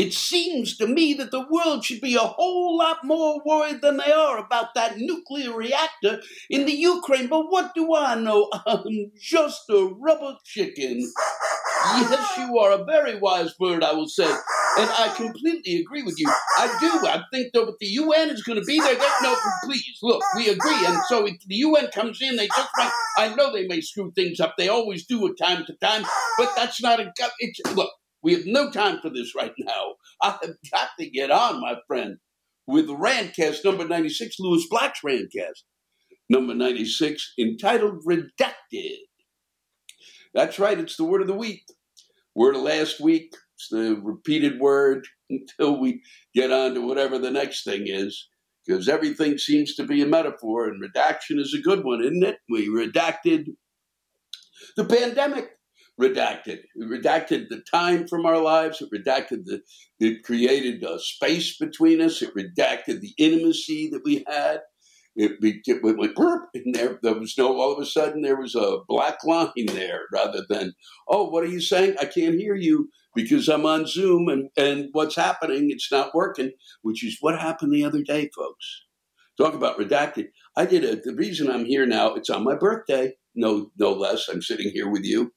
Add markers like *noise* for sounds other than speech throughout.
It seems to me that the world should be a whole lot more worried than they are about that nuclear reactor in the Ukraine. But what do I know? *laughs* I'm just a rubber chicken. Yes, you are a very wise bird, I will say. And I completely agree with you. I do. I think though that the UN is going to be there. They, no, please, look, we agree. And so if the UN comes in, they just might, I know they may screw things up. They always do at time to time. But that's not a, it's, look, we have no time for this right now. I have got to get on, my friend, with Rantcast number 96, Lewis Black's Rantcast number 96, entitled Redacted. That's right, it's the word of the week. Word of last week, it's the repeated word *laughs* until we get on to whatever the next thing is, because everything seems to be a metaphor, and redaction is a good one, isn't it? We redacted the pandemic redacted. It redacted the time from our lives. It redacted the, it created a space between us. It redacted the intimacy that we had. It, it went, went burp, and there, there was no, all of a sudden there was a black line there rather than, oh, what are you saying? I can't hear you because I'm on Zoom and, and what's happening? It's not working, which is what happened the other day, folks. Talk about redacted. I did it. The reason I'm here now, it's on my birthday, no, no less. I'm sitting here with you.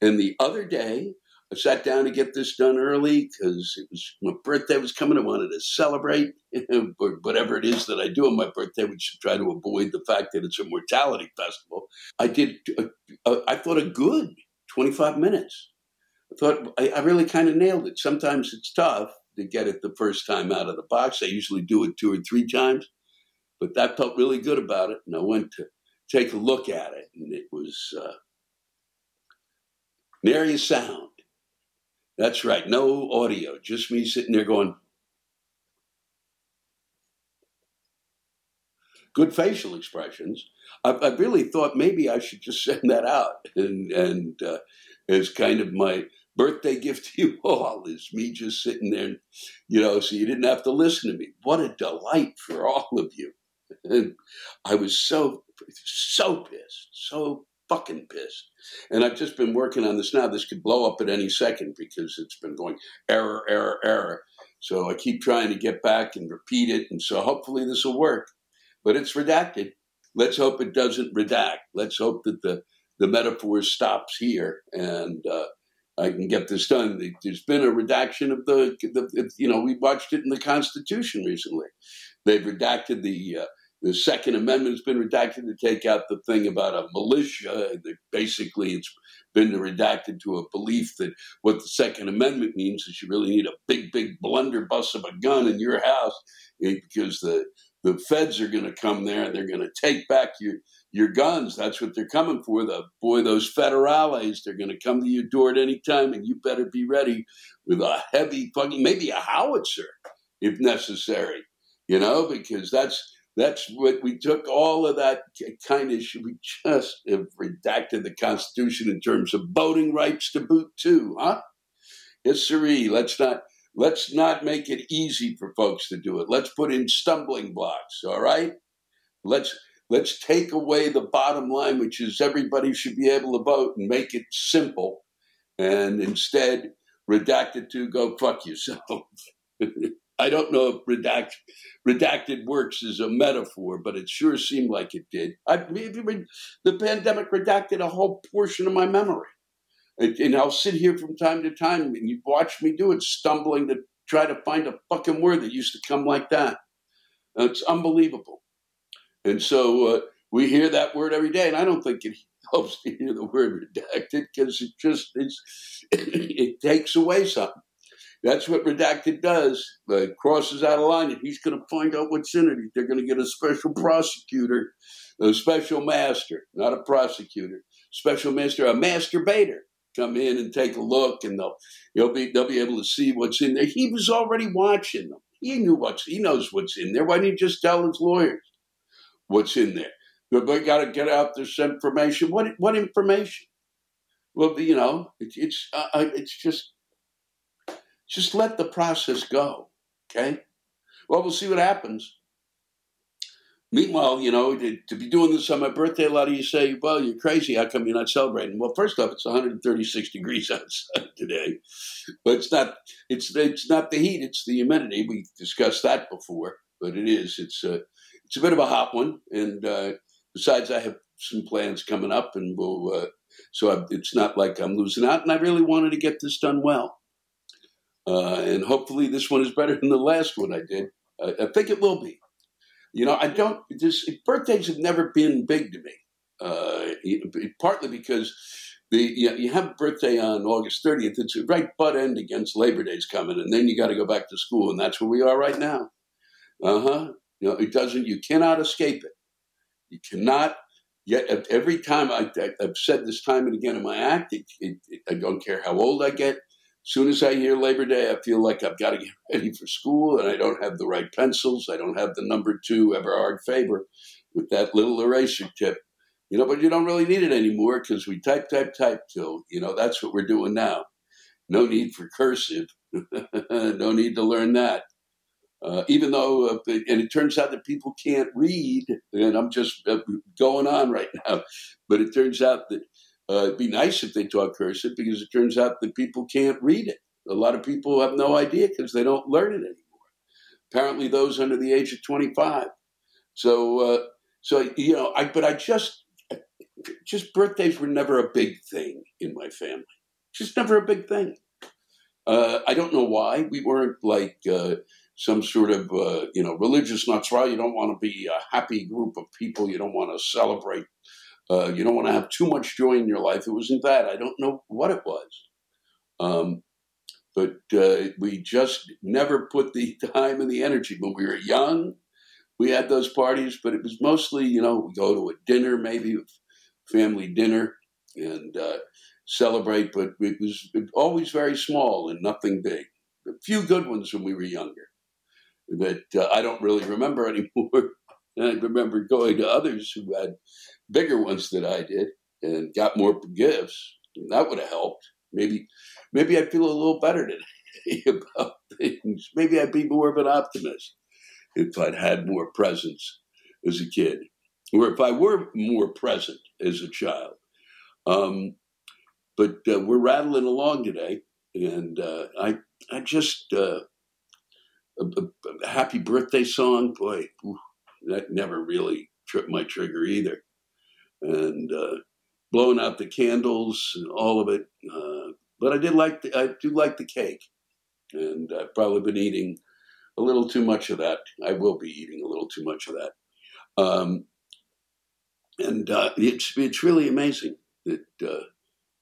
And the other day, I sat down to get this done early because it was my birthday was coming. I wanted to celebrate, *laughs* or whatever it is that I do on my birthday, which is try to avoid the fact that it's a mortality festival. I did. A, a, I thought a good twenty five minutes. I thought I, I really kind of nailed it. Sometimes it's tough to get it the first time out of the box. I usually do it two or three times, but that felt really good about it. And I went to take a look at it, and it was. Uh, Nary a sound. That's right, no audio, just me sitting there going, good facial expressions. I, I really thought maybe I should just send that out and, and uh, as kind of my birthday gift to you all is me just sitting there, you know, so you didn't have to listen to me. What a delight for all of you. *laughs* And I was so so pissed, so fucking pissed. And I've just been working on this now. This could blow up at any second because it's been going error, error, error. So I keep trying to get back and repeat it. And so hopefully this will work. But it's redacted. Let's hope it doesn't redact. Let's hope that the, the metaphor stops here and uh, I can get this done. There's been a redaction of the, the you know, we watched it in the Constitution recently. They've redacted the uh, the Second Amendment has been redacted to take out the thing about a militia. Basically, it's been redacted to a belief that what the Second Amendment means is you really need a big, big blunderbuss of a gun in your house eh, because the the feds are going to come there and they're going to take back your your guns. That's what they're coming for. The boy, those federales, they're going to come to your door at any time, and you better be ready with a heavy fucking, maybe a howitzer if necessary. You know, because that's that's what we took all of that kind of we just have redacted the constitution in terms of voting rights to boot too huh? Yes siree let's not let's not make it easy for folks to do it. Let's put in stumbling blocks all right? Let's let's take away the bottom line which is everybody should be able to vote and make it simple and instead redact it to go fuck yourself *laughs* I don't know if redact, redacted works as a metaphor, but it sure seemed like it did. I, the pandemic redacted a whole portion of my memory. And, I'll sit here from time to time and you watch me do it, stumbling to try to find a fucking word that used to come like that. It's unbelievable. And so uh, we hear that word every day, and I don't think it *laughs* helps to hear the word redacted because it just *coughs* it takes away something. That's what redacted does. Uh, crosses out a line, and he's going to find out what's in it. They're going to get a special prosecutor, a special master, not a prosecutor, special master, a masturbator. Come in and take a look, and they'll he'll be they'll be able to see what's in there. He was already watching them. He knew what's he knows what's in there. Why didn't he just tell his lawyers what's in there? But we got to get out this information. What what information? Well, you know, it, it's uh, uh it's just just let the process go. Okay? Well, we'll see what happens. Meanwhile, you know, to, to, be doing this on my birthday, a lot of you say, well, you're crazy. How come you're not celebrating? Well, first off, it's 136 degrees *laughs* outside today. But it's not it's it's not the heat, it's the humidity. We discussed that before, but it is. It's a, it's a bit of a hot one. And uh, besides, I have some plans coming up, and we'll, uh, so I, it's not like I'm losing out. And I really wanted to get this done well. Uh, and hopefully this one is better than the last one I did. I, I think it will be. You know, I don't. Birthdays have never been big to me. Uh, partly because the you, you have a birthday on August 30th. It's a right butt end against Labor Day's coming, and then you got to go back to school, and that's where we are right now. Uh huh. You know, it doesn't. You cannot escape it. You cannot. Yet every time I, have said this time and again in my act, I don't care how old I get soon as I hear Labor Day, I feel like I've got to get *laughs* ready for school, and I don't have the right pencils. I don't have the number two Eberhard Faber with that little eraser tip. You know, but you don't really need it anymore because we type, type, type till, you know, that's what we're doing now. No need for cursive. *laughs* no need to learn that. Uh, even though, uh, and it turns out that people can't read, and I'm just uh, going on right *laughs* now, but it turns out that uh, it'd be nice if they taught cursive because it turns out that people can't read it. A lot of people have no idea because they don't learn it anymore. Apparently, those under the age of 25. So, uh, so you know, I but I just just birthdays were never a big thing in my family. Just never a big thing. Uh, I don't know why we weren't like uh, some sort of uh, you know religious nuts. Right? You don't want to be a happy group of people. You don't want to celebrate uh, you don't want to have too much joy in your life. It wasn't that. I don't know what it was. Um, but uh, we just never put the *laughs* time and the energy. When we were young, we had those parties, but it was mostly, you know, we go to a dinner, maybe family dinner, and uh, celebrate. But it was always very small and nothing big. A few good ones when we were younger that uh, I don't really remember *laughs* anymore. And I remember going to others who had bigger ones than I did and got more gifts. That would have helped. Maybe, maybe I'd feel a little better today *laughs* about things. Maybe I'd be more of an optimist if I'd had more presence as a kid. or if I were more present as a child. Um, but uh, we're rattling along today, and uh, I I just uh, a, a, happy birthday song, boy, that never really tripped my trigger either, and uh, blowing out the candles and all of it. Uh, but I did like the, I do like the cake, and I've probably been eating a little too much of that. I will be eating a little too much of that. Um, and uh, it's it's really amazing that uh,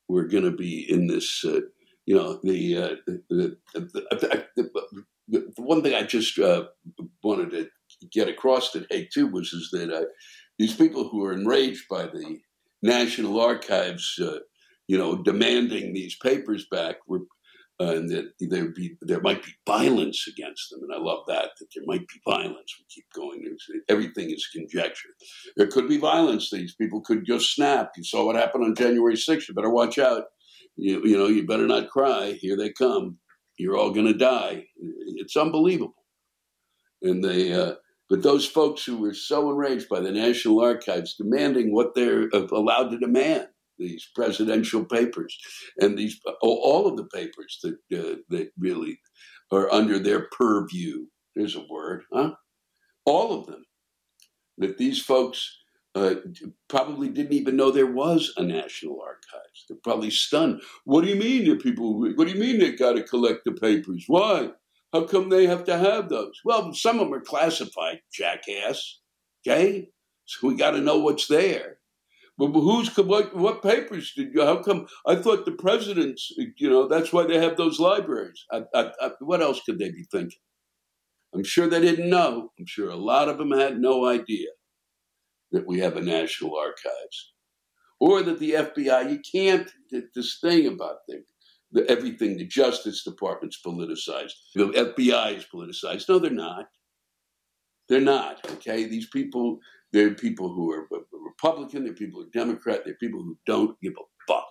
we're going to be in this. Uh, you know, the, uh, the, the, the, one thing I just uh, wanted to get across today too was is that uh, these people who are enraged by the National Archives, you know, demanding these papers back were uh, and that there be there might be violence against them. And I love that that there might be violence. We keep going. Everything is conjecture. There could be violence. These people could just snap. You saw what happened on January 6th. You better watch out. You, you know, you better not cry. Here they come. You're all going to die. It's unbelievable. And they, uh, but those folks who were so enraged by the National Archives demanding what they're allowed to demand, these presidential papers and these all of the papers that uh, that really are under their purview. There's a word, huh? All of them. That these folks uh, probably didn't even know there was a National Archives. They're probably stunned. What do you mean people? What do you mean they got to collect the papers? Why? How come they have to have those? Well, some of them are classified, jackass. Okay, so we got to know what's there. But who's what? What papers did you? How come? I thought the presidents. You know, that's why they have those libraries. I, I, I, what else could they be thinking? I'm sure they didn't know. I'm sure a lot of them had no idea that we have a national archives, or that the FBI. You can't. This thing about things. The, everything the Justice Department's politicized. The FBI is politicized. No, they're not. They're not. Okay, these people there are people who are Republican, there are people who are Democrat, there are people who don't give a fuck,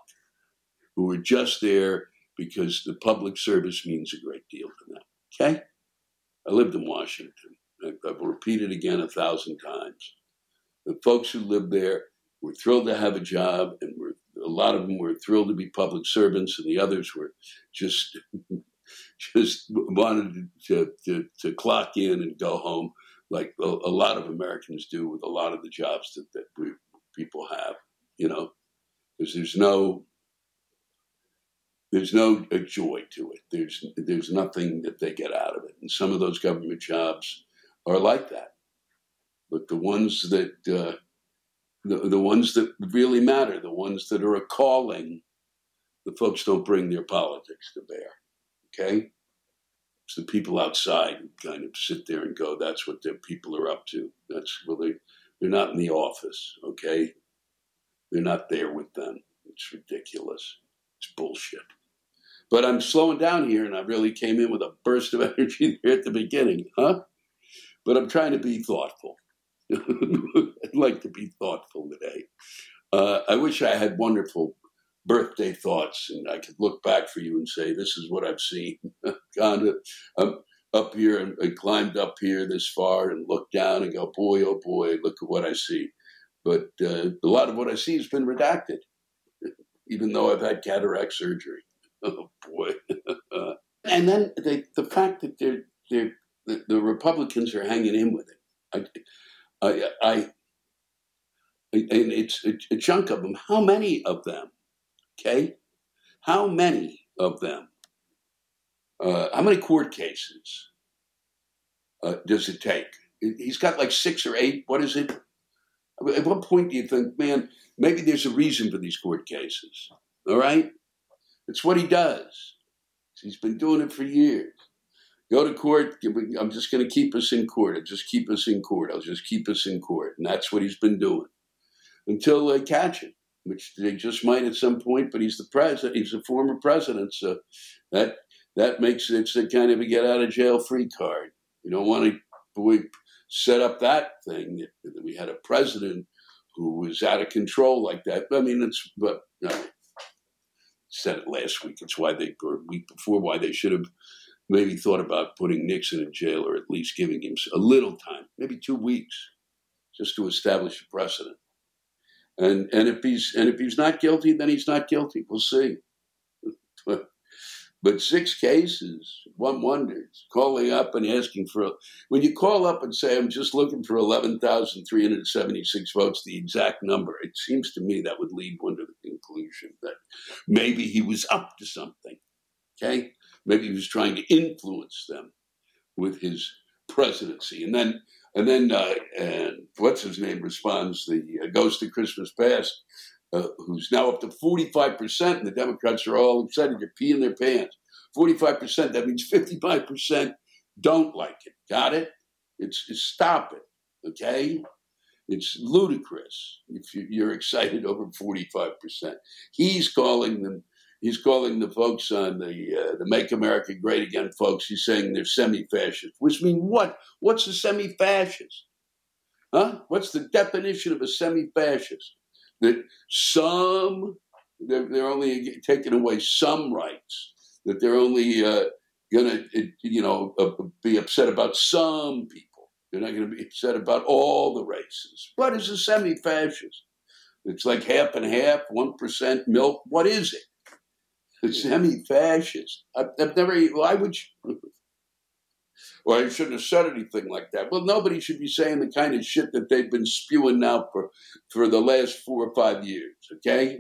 who are just there because the public service means a great deal to them. Okay? I lived in Washington. I've repeated again a thousand times. The folks who lived there were thrilled to have a job, and were, a lot of them were thrilled to be public servants, and the others were just *laughs* just wanted to, to, to clock in and go home like a, a, lot of Americans do with a lot of the jobs that, that we, people have, you know, because there's no there's no joy to it. There's there's nothing that they get out of it, and some of those government jobs are like that. But the ones that uh, the the ones that really matter, the ones that are a calling, the folks don't bring their politics to bear. Okay, it's the people outside who kind of sit there and go, that's what their people are up to. That's they they're not in the office, okay? They're not there with them. It's ridiculous. It's bullshit. But I'm slowing down here and I really came in with a burst of *laughs* energy there at the beginning, huh? But I'm trying to be thoughtful. *laughs* I'd like to be thoughtful today. Uh, I wish I had wonderful birthday thoughts, and I could look back for you and say, "This is what I've seen." *laughs* Gone um, up here and I climbed up here this far and looked down and go, "Boy, oh boy, look at what I see." But uh, a lot of what I see has been redacted, *laughs* even though I've had cataract surgery. Oh boy! and then the the fact that they're they're the, the Republicans are hanging in with it. I, I, I and it's a, a chunk of them. How many of them Okay? How many of them, uh, how many court cases uh, does it take? He's got like six or eight. What is it? At what point do you think, man, maybe there's a reason for these court cases? All right? It's what he does. He's been doing it for years. Go to court. I'm just going to keep us in court. I'll just keep us in court. I'll just keep us in court. And that's what he's been doing until they catch him which they just might at some point. But he's the president. He's a former president, so that that makes it a kind of a get out of jail free card. You don't want to set up that thing that we had a president who was out of control like that. I mean, it's but I said it last week. It's why they or week before why they should have maybe thought about putting Nixon in jail or at least giving him a little time, maybe two weeks. just to establish a precedent. And and if he's and if he's not guilty, then he's not guilty. We'll see. *laughs* But six cases, one wonders, calling up and asking for, when you call up and say, I'm just looking for 11,376 votes, the exact number, it seems to me that would lead one to the conclusion that maybe he was up to something. Okay? Maybe he was trying to influence them with his presidency. And then, and then, uh, and what's his name responds, the uh, Ghost of Christmas Past, uh, who's now up to 45%, and the Democrats are all excited to pee in their pants. 45%, that means 55% don't like it. Got it? It's, it's stop it, okay? It's ludicrous if you, are excited over 45%. He's calling them, he's calling the folks on the, uh, the Make America Great Again folks, he's saying they're semi-fascist, which means what? What's a semi-fascist? Huh? What's the definition of a semi-fascist? that some they're, they're only taking away some rights, that they're only uh, going to, you know, uh, be upset about some people. They're not going to be upset about all the races. What is a semi-fascist? It's like half and half, one percent milk. What is it? A semi-fascist. I've, I've never. Why would you? *laughs* Well, I shouldn't have said anything like that. Well, nobody should be saying the kind of shit that they've been spewing now for, for the last four or five years, okay?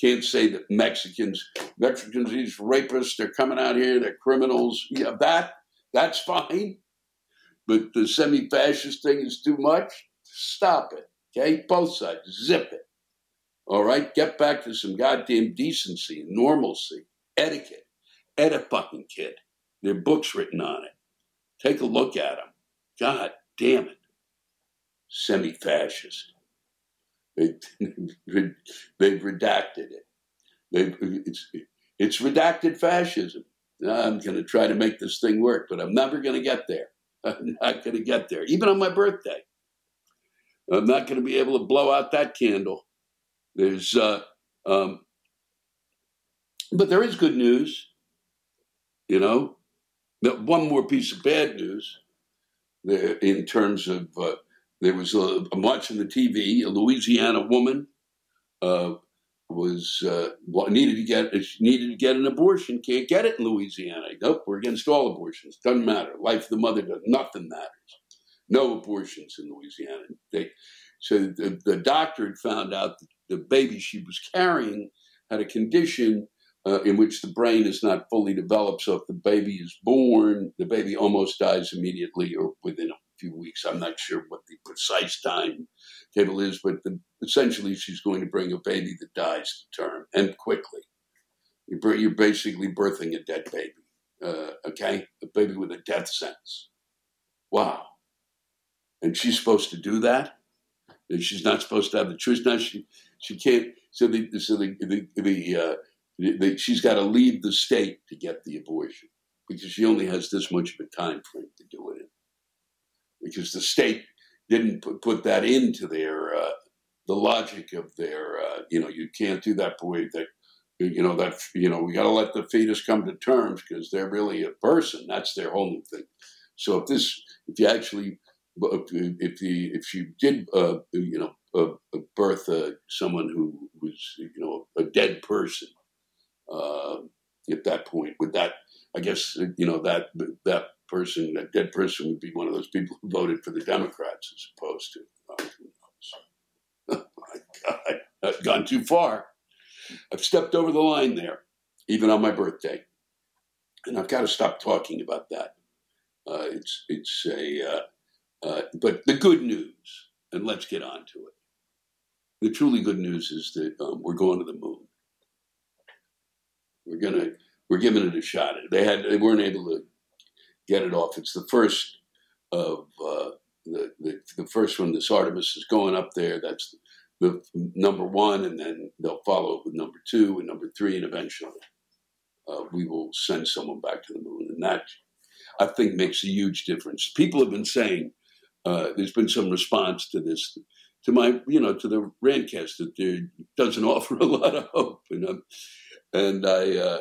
Can't say that Mexicans, Mexicans, these rapists, they're coming out here, they're criminals. Yeah, that, that's fine. But the semi fascist thing is too much. Stop it, okay? Both sides, zip it. All right? Get back to some goddamn decency, normalcy, etiquette. Ed a fucking kid. There are books written on it. Take a look at them. God damn it. Semi fascist. They, *laughs* they've redacted it. They've, it's, it's redacted fascism. I'm going to try to make this thing work, but I'm never going to get there. *laughs* I'm not going to get there, even on my birthday. I'm not going to be able to blow out that candle. There's, uh, um, but there is good news. You know, one more piece of bad news in terms of uh, there was a, I'm watching the TV. A Louisiana woman uh, was uh, needed to get needed to get an abortion. Can't get it in Louisiana. Nope, we're against all abortions. Doesn't matter. Life of the mother does nothing matters. No abortions in Louisiana. They, so the, the doctor had found out that the baby she was carrying had a condition uh, in which the brain is not fully developed. So if the baby is born, the baby almost dies immediately or within a few weeks. I'm not sure what the precise time table is, but the, essentially she's going to bring a baby that dies to term and quickly. You're, you're basically birthing a dead baby, uh, okay? A baby with a death sentence. Wow. And she's supposed to do that? And she's not supposed to have the choice. Now she, she can't. So the, so the, the, the uh, she's got to leave the state to get the abortion because she only has this much of a time frame to do it in. Because the state didn't put, put that into their uh, the logic of their uh, you know you can't do that boy that you know that you know we got to let the fetus come to terms because they're really a person that's their whole thing. So if this if you actually if the if she did uh, you know uh, birth uh, someone who was you know a dead person uh, at that point. With that, I guess you know that that person, that dead person, would be one of those people who voted for the Democrats as opposed to. Uh, *laughs* my God, I've gone too far. I've stepped over the line there, even on my birthday, and I've got to stop talking about that. Uh, it's it's a uh, but the good news, and let's get on to it. The truly good news is that um, we're going to the moon. We're gonna we're giving it a shot. They had they weren't able to get it off. It's the first of uh, the, the, the first one. This Artemis is going up there. That's the number one, and then they'll follow it with number two and number three, and eventually uh, we will send someone back to the moon. And that I think makes a huge difference. People have been saying uh, there's been some response to this. To my, you know, to the Rantcast that there doesn't *laughs* offer a lot of hope, and I'm, and I, uh,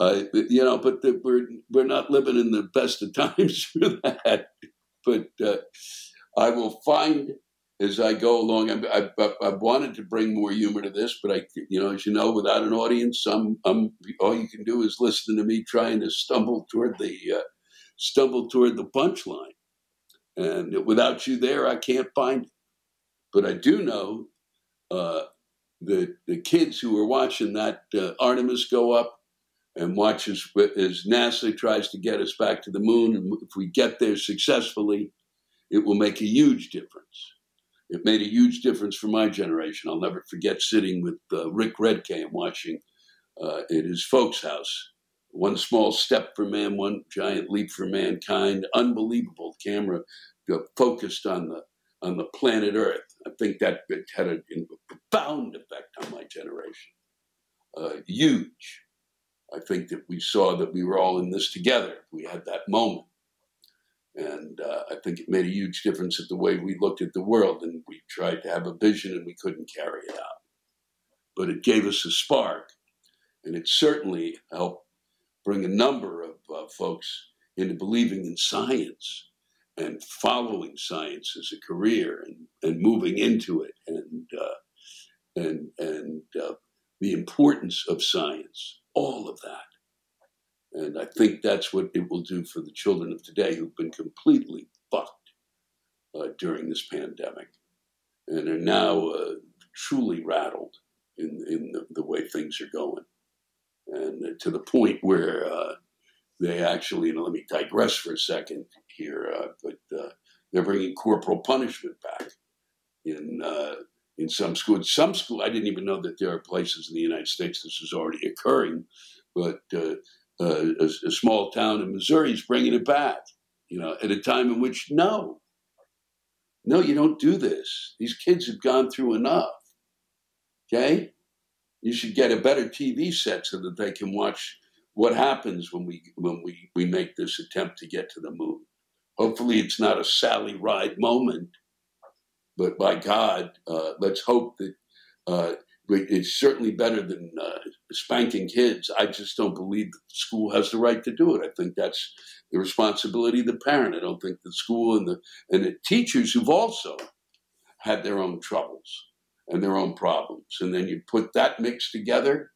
I, you know, but the, we're we're not living in the best of *laughs* times for that. But uh, I will find as I go along. I, I, I, wanted to bring more humor to this, but I, you know, as you know, without an audience, I'm, I'm all you can do is listen to me trying to stumble toward the uh, stumble toward the punchline. And without you there, I can't find it. But I do know uh, the the kids who are watching that uh, Artemis go up and watch as, as NASA tries to get us back to the moon. And if we get there successfully, it will make a huge difference. It made a huge difference for my generation. I'll never forget sitting with uh, Rick Redke and watching uh, at his folks' house. One small step for man, one giant leap for mankind. Unbelievable camera focused on the on the planet Earth. I think that had a, profound effect on my generation. Uh, huge. I think that we saw that we were all in this together. We had that moment. And uh, I think it made a huge difference at the way we looked at the world. And we tried to have a vision and we couldn't carry it out. But it gave us a spark. And it certainly helped bring a number of uh, folks into believing in science and following science as a career and, and moving into it and, uh, and, and uh, the importance of science, all of that. And I think that's what it will do for the children of today who've been completely fucked uh, during this pandemic and are now uh, truly rattled in, in the, the, way things are going. And uh, to the point where uh, they actually, let me digress for a second here, uh, but uh, they're bringing corporal punishment back in in some schools. Some school, I didn't even know that there are places in the United States this is already occurring, but uh, uh, a, a, small town in Missouri is bringing it back. You know, at a time in which no, no, you don't do this. These kids have gone through enough. Okay, you should get a better TV set so that they can watch what happens when we when we we make this attempt to get to the moon. Hopefully, it's not a Sally Ride moment, but by God, uh, let's hope that uh, it's certainly better than uh, spanking kids. I just don't believe that the school has the right to do it. I think that's the responsibility of the parent. I don't think the school and the and the teachers who've also had their own troubles and their own problems, and then you put that mix together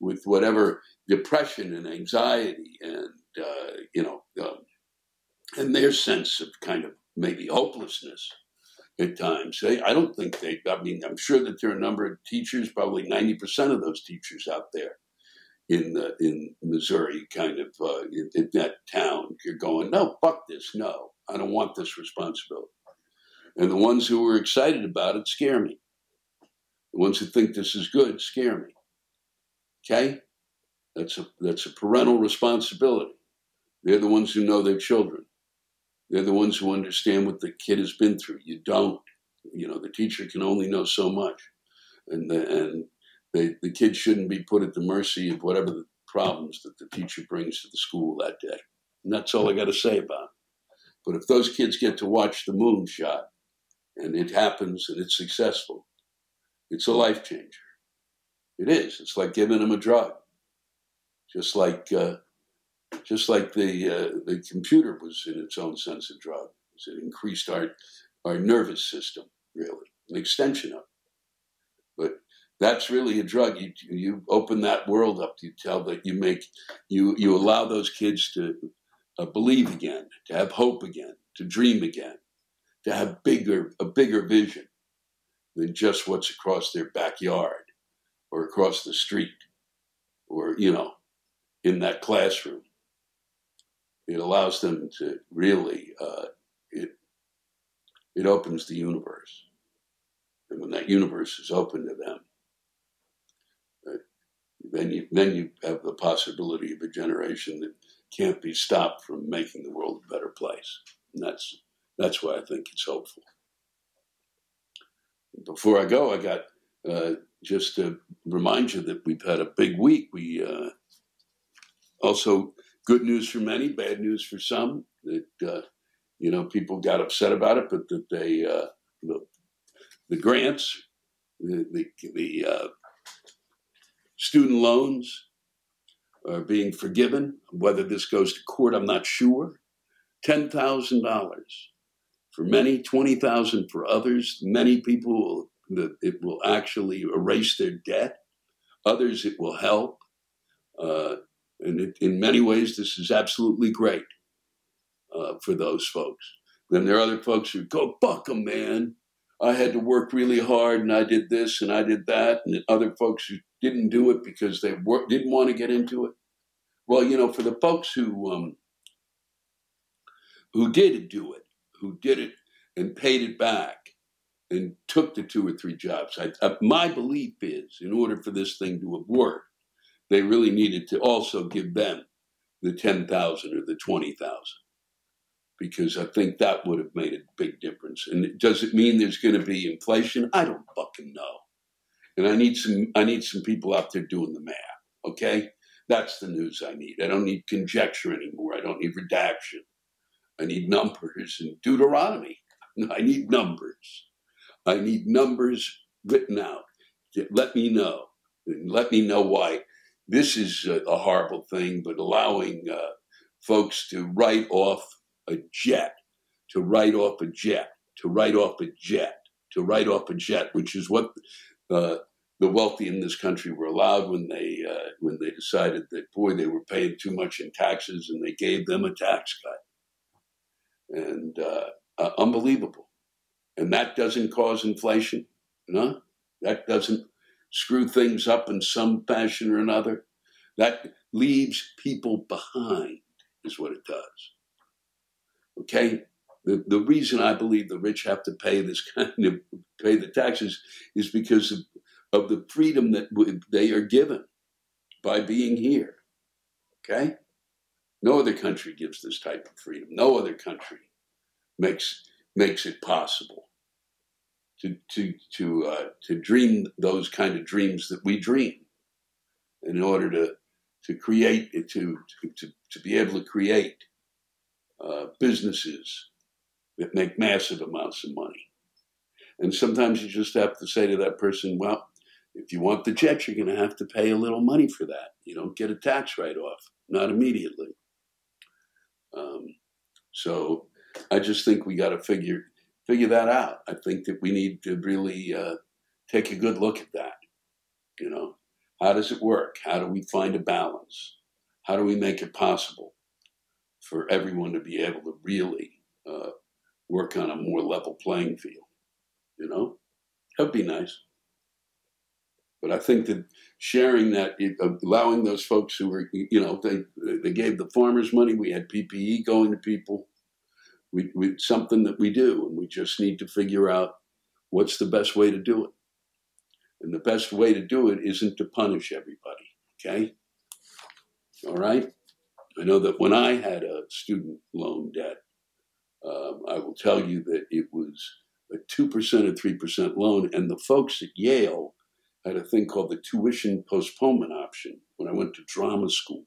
with whatever depression and anxiety and uh, you know um, and their sense of kind of maybe hopelessness at times. They, I don't think they, I mean, I'm sure that there are a number of teachers, probably 90% of those teachers out there in the, in Missouri, kind of uh, in, in, that town, you're going, no, fuck this, no, I don't want this responsibility. And the ones who were excited about it scare me. The ones who think this is good scare me. Okay? That's a, that's a parental responsibility. They're the ones who know their children. They're the ones who understand what the kid has been through. You don't. You know, the teacher can only know so much. And the, and they, the kid shouldn't be put at the mercy of whatever the problems that the teacher brings to the school that day. And that's all I got to say about it. But if those kids get to watch the moon shot and it happens and it's successful, it's a life changer. It is. It's like giving them a drug. Just like uh, just like the uh, the computer was in its own sense a drug. It increased our our nervous system, really, an extension of it. But that's really a drug. You you open that world up. You tell that you make you you allow those kids to uh, believe again, to have hope again, to dream again, to have bigger a bigger vision than just what's across their backyard or across the street or you know in that classroom. It allows them to really uh, it it opens the universe, and when that universe is open to them, uh, then you then you have the possibility of a generation that can't be stopped from making the world a better place, and that's that's why I think it's hopeful. Before I go, I got uh, just to remind you that we've had a big week. We uh, also good news for many, bad news for some. That uh, you know people got upset about it, but that they uh, the, the grants, the the, the uh, student loans are being forgiven. Whether this goes to court, I'm not sure. Ten thousand dollars For many, 20,000 for others. Many people, will, it will actually erase their debt. Others, it will help. Uh, and it, in many ways, this is absolutely great uh, for those folks. Then there are other folks who go, fuck them, man. I had to work really hard and I did this and I did that. And other folks who didn't do it because they wor- didn't want to get into it. Well, you know, for the folks who um, who did do it, who did it and paid it back and took the two or three jobs, I, uh, my belief is in order for this thing to have worked, they really needed to also give them the 10,000 or the 20,000 because I think that would have made a big difference. And does it mean there's going to be inflation? I don't fucking know. And I need some I need some people out there doing the math. Okay, that's the news I need. I don't need conjecture anymore. I don't need redaction. I need numbers in Deuteronomy. I need numbers. I need numbers written out. Let me know. Let me know why this is a horrible thing, but allowing uh, folks to write off a jet, to write off a jet, to write off a jet, to write off a jet, which is what uh, the wealthy in this country were allowed when they uh, when they decided that boy they were paying too much in taxes and they gave them a tax cut, and uh, uh unbelievable, and that doesn't cause inflation, no, that doesn't screw things up in some fashion or another. That leaves people behind, is what it does. Okay? The, the reason I believe the rich have to pay this kind of pay the taxes is because of, of the freedom that they are given by being here. Okay? No other country gives this type of freedom. No other country makes makes it possible to to to uh, to dream those kind of dreams that we dream in order to to create to to to be able to create uh, businesses that make massive amounts of money. And sometimes you just have to say to that person, well, if you want the jet, you're going to have to pay a little money for that. You don't get a tax write off, not immediately. Um, so I just think we got to figure figure that out. I think that we need to really uh, take a good look at that. You know, how does it work? How do we find a balance? How do we make it possible? for everyone to be able to really uh, work on a more level playing field. You know, that'd be nice. But I think that sharing that, allowing those folks who were, you know, they they gave the farmers money. We had PPE going to people. We, we something that we do, and we just need to figure out what's the best way to do it. And the best way to do it isn't to punish everybody. Okay. All right. I know that when I had a student loan debt, um, I will tell you that it was a 2% or 3% loan. And the folks at Yale had a thing called the tuition postponement option when I went to drama school.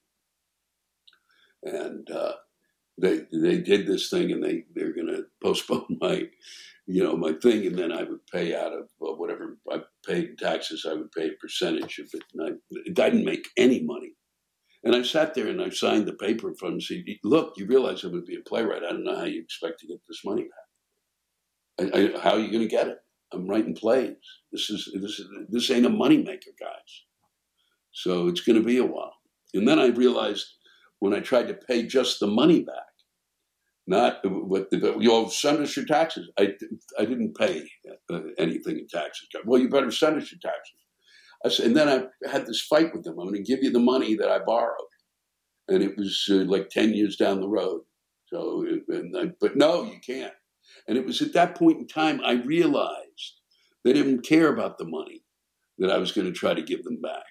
And uh, they they did this thing and they, they're going *laughs* to postpone my, you know, my thing. And then I would pay out of uh, whatever I paid in taxes, I would pay a percentage of it. And I, I didn't make any money. And I sat there and I signed the paper from him. Said, "Look, you realize I would be a playwright. I don't know how you expect to get this money back. I, I, how are you going to get it? I'm writing plays. This is this is this ain't a moneymaker, guys. So it's going to be a while." And then I realized when I tried to pay just the money back, not what you all send us your taxes. I I didn't pay uh, anything in taxes. Well, you better send us your taxes. I Said, and then I had this fight with them. I'm going to give you the money that I borrowed, and it was uh, like ten years down the road. So, I, but no, you can't. And it was at that point in time I realized they didn't care about the money that I was going to try to give them back,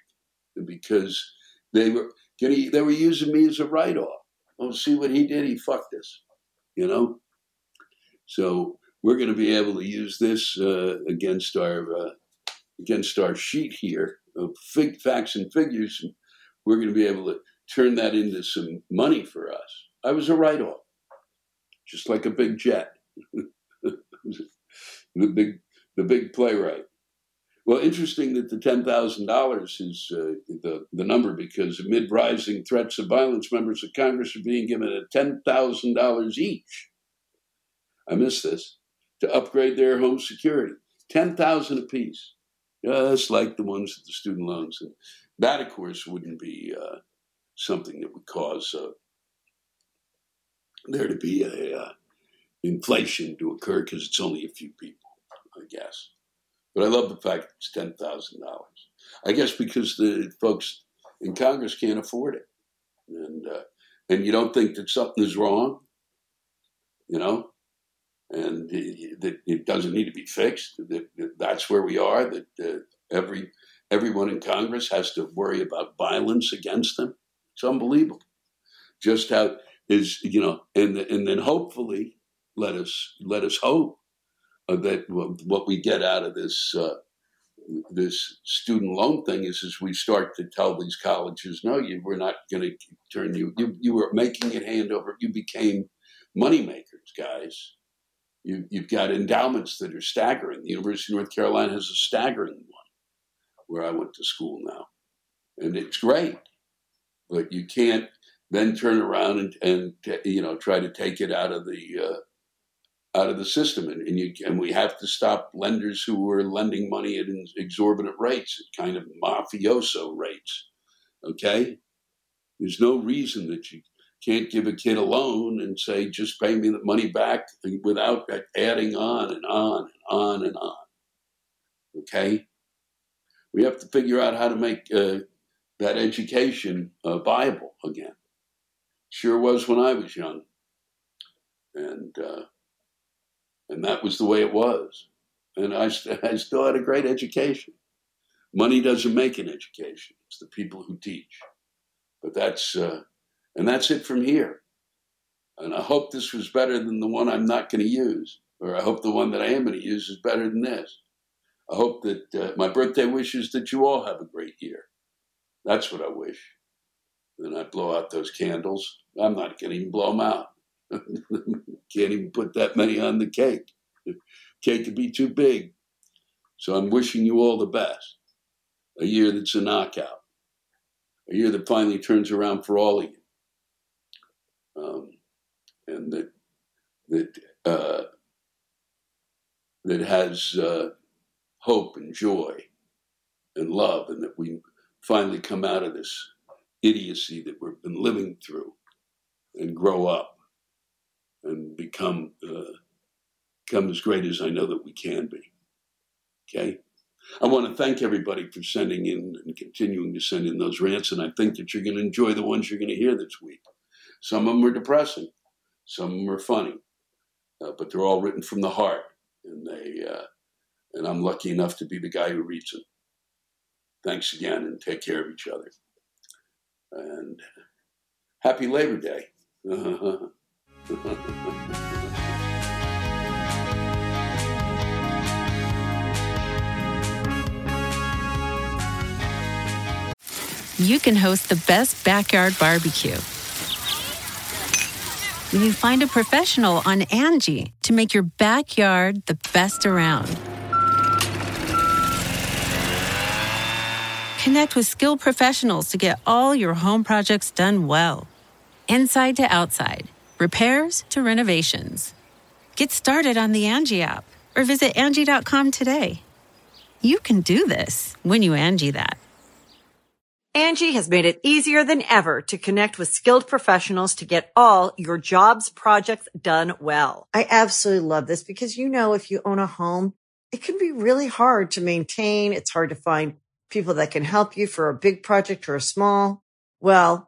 because they were getting, they were using me as a write off. Oh, see what he did? He fucked us, you know. So we're going to be able to use this uh, against our uh, against our sheet here of fig, facts and figures, and we're going to be able to turn that into some money for us. I was a write off, just like a big jet, *laughs* the big the big playwright. Well, interesting that the ten thousand dollars is uh, the the number because amid rising threats of violence, members of Congress are being given a ten thousand dollars each. I missed this, to upgrade their home security. 10000 apiece, just like the ones with the student loans. And that, of course, wouldn't be uh, something that would cause uh, there to be a uh, inflation to occur because it's only a few people, Guess. But I love the fact it's ten thousand dollars. I guess because the folks in Congress can't afford it, and uh, and you don't think that something is wrong, you know, and that it doesn't need to be fixed. That, that's where we are. That uh, every everyone in Congress has to worry about violence against them. It's unbelievable. Just how is you know, and and then hopefully let us let us hope that what we get out of this uh, this student loan thing is is we start to tell these colleges, no, you we're not going to turn you, you you were making it hand over, you became money makers, guys. You, you've got endowments that are staggering. The University of North Carolina has a staggering one where I went to school now. And it's great. But you can't then turn around and, and you know try to take it out of the uh, out of the system, and, and, you and we have to stop lenders who are lending money at exorbitant rates, kind of mafioso rates. Okay, there's no reason that you can't give a kid a loan and say just pay me the money back without adding on and on and on and on. Okay, we have to figure out how to make uh, that education uh, viable again. Sure was when I was young, and uh, and that was the way it was. And I, I still had a great education. Money doesn't make an education; it's the people who teach. But that's uh, and that's it from here. And I hope this was better than the one I'm not going to use, or I hope the one that I am going to use is better than this. I hope that uh, my birthday wish is that you all have a great year. That's what I wish. Then I blow out those candles. I'm not going to even blow them out. *laughs* Can't even put that many on the cake. Cake could be too big. So I'm wishing you all the best. A year that's a knockout. A year that finally turns around for all of you. Um, and that that uh, that has uh, hope and joy and love, and that we finally come out of this idiocy that we've been living through and grow up and become uh, become as great as I know that we can be. Okay. I want to thank everybody for sending in and continuing to send in those rants, and I think that you're going to enjoy the ones you're going to hear this week. Some of them are depressing, some of them are funny, uh, but they're all written from the heart, and they uh, and I'm lucky enough to be the guy who reads them. Thanks again, and take care of each other. And happy Labor Day. *laughs* you can host the best backyard barbecue. When you find a professional on Angi to make your backyard the best around. Connect with skilled professionals to get all your home projects done well. Inside to outside, repairs to renovations. Get started on the Angi app or visit Angi.com today. You can do this when you Angi that. Angi has made it easier than ever to connect with skilled professionals to get all your jobs projects done well. I absolutely love this because, you know, if you own a home, it can be really hard to maintain. It's hard to find people that can help you for a big project or a small. Well,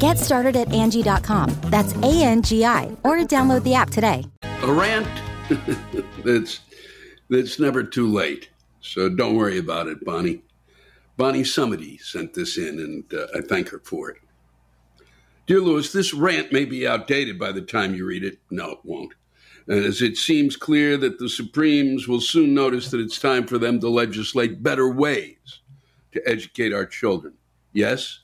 Get started at Angi.com. That's A N G I, or download the app today. A rant *laughs* that's that's never too late. So don't worry about it, Bonnie. Bonnie Summity sent this in, and uh, I thank her for it. Dear Lewis, this rant may be outdated by the time you read it. No, it won't. And As it seems clear that the Supremes will soon notice that it's time for them to legislate better ways to educate our children. Yes,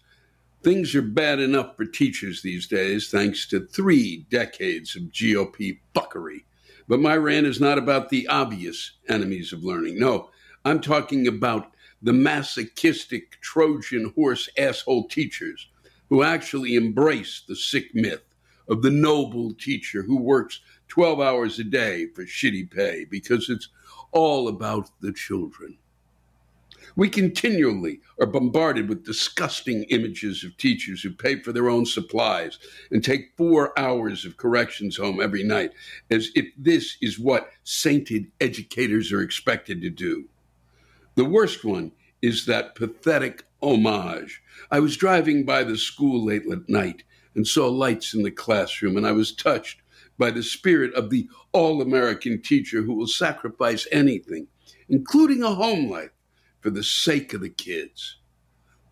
things are bad enough for teachers these days, thanks to three decades of GOP fuckery. But my rant is not about the obvious enemies of learning. No, I'm talking about the masochistic Trojan horse asshole teachers who actually embrace the sick myth of the noble teacher who works 12 hours a day for shitty pay because it's all about the children. We continually are bombarded with disgusting images of teachers who pay for their own supplies and take four hours of corrections home every night, as if this is what sainted educators are expected to do. The worst one is that pathetic homage. I was driving by the school late at night and saw lights in the classroom, and I was touched by the spirit of the all American teacher who will sacrifice anything, including a home life, for the sake of the kids.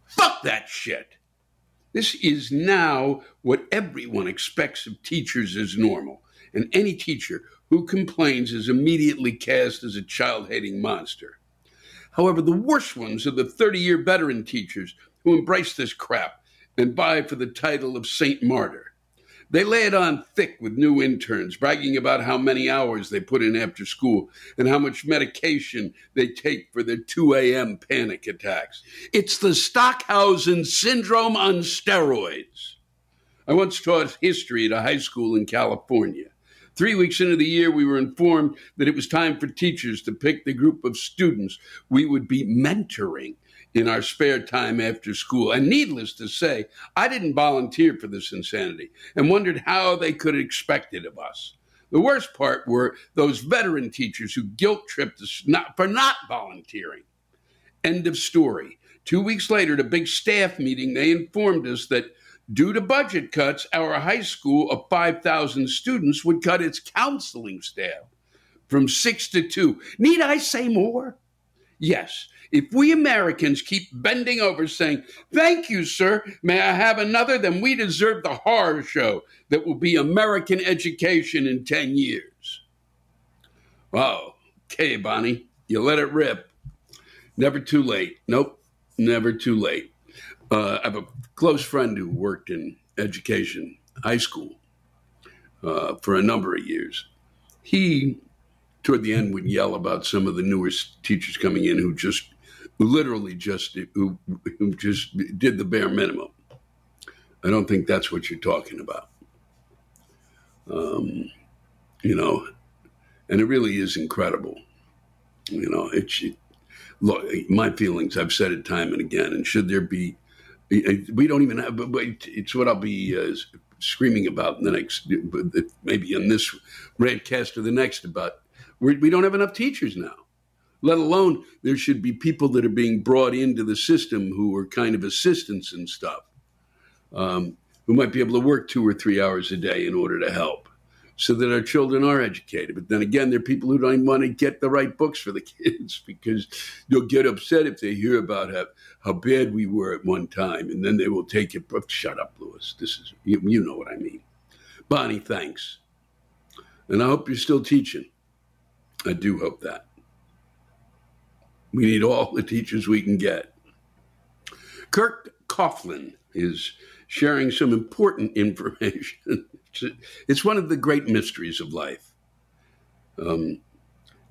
Fuck that shit. This is now what everyone expects of teachers as normal, and any teacher who complains is immediately cast as a child hating monster. However, the worst ones are the 30 year veteran teachers who embrace this crap and vie for the title of Saint Martyr. They lay it on thick with new interns, bragging about how many hours they put in after school and how much medication they take for their 2 a.m. panic attacks. It's the Stockhausen syndrome on steroids. I once taught history at a high school in California. Three weeks into the year, we were informed that it was time for teachers to pick the group of students we would be mentoring in our spare time after school. And needless to say, I didn't volunteer for this insanity and wondered how they could expect it of us. The worst part were those veteran teachers who guilt tripped us not, for not volunteering. End of story. Two weeks later, at a big staff meeting, they informed us that due to budget cuts, our high school of 5,000 students would cut its counseling staff from six to two. Need I say more? Yes, if we Americans keep bending over saying, Thank you, sir, may I have another, then we deserve the horror show that will be American education in 10 years. Oh, okay, Bonnie, you let it rip. Never too late. Nope, never too late. Uh, I have a close friend who worked in education, high school, uh, for a number of years. He, toward the end, would yell about some of the newest teachers coming in who just literally just who, who just did the bare minimum. I don't think that's what you're talking about. Um, you know, and it really is incredible. You know, it's it, look my feelings. I've said it time and again. And should there be, we don't even have. But it's what I'll be uh, screaming about in the next, maybe in this rantcast or the next about. We don't have enough teachers now let alone there should be people that are being brought into the system who are kind of assistants and stuff, um, who might be able to work two or three hours a day in order to help so that our children are educated. But then again, there are people who don't want to get the right books for the *laughs* kids because they'll get upset if they hear about how, how bad we were at one time. And then they will take it. Shut up, Lewis. This is, you, you know what I mean. Bonnie, thanks. And I hope you're still teaching. I do hope that. We need all the teachers we can get. Kirk Coughlin is sharing some important *laughs* information. it's one of the great mysteries of life. Um,